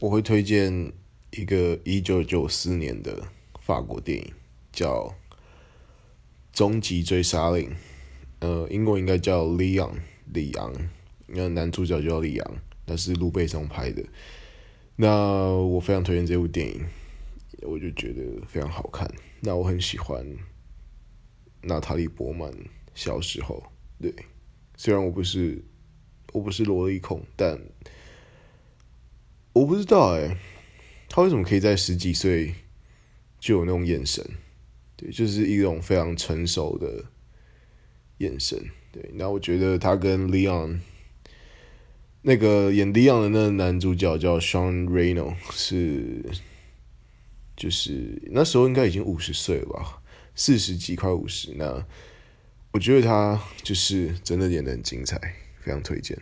我会推荐一个一九九四年的法国电影，叫《终极追杀令》，呃，英国应该叫《里昂》，里昂，那男主角叫里昂，那是卢贝松拍的。那我非常推荐这部电影，我就觉得非常好看。那我很喜欢娜塔莉·波曼小时候，对，虽然我不是我不是萝莉控，但。我不知道哎，他为什么可以在十几岁就有那种眼神？对，就是一种非常成熟的眼神。对，那我觉得他跟 Leon 那个演 Leon 的那个男主角叫 Sean Reno，是就是那时候应该已经五十岁了吧，四十几快五十。那我觉得他就是真的演的很精彩，非常推荐。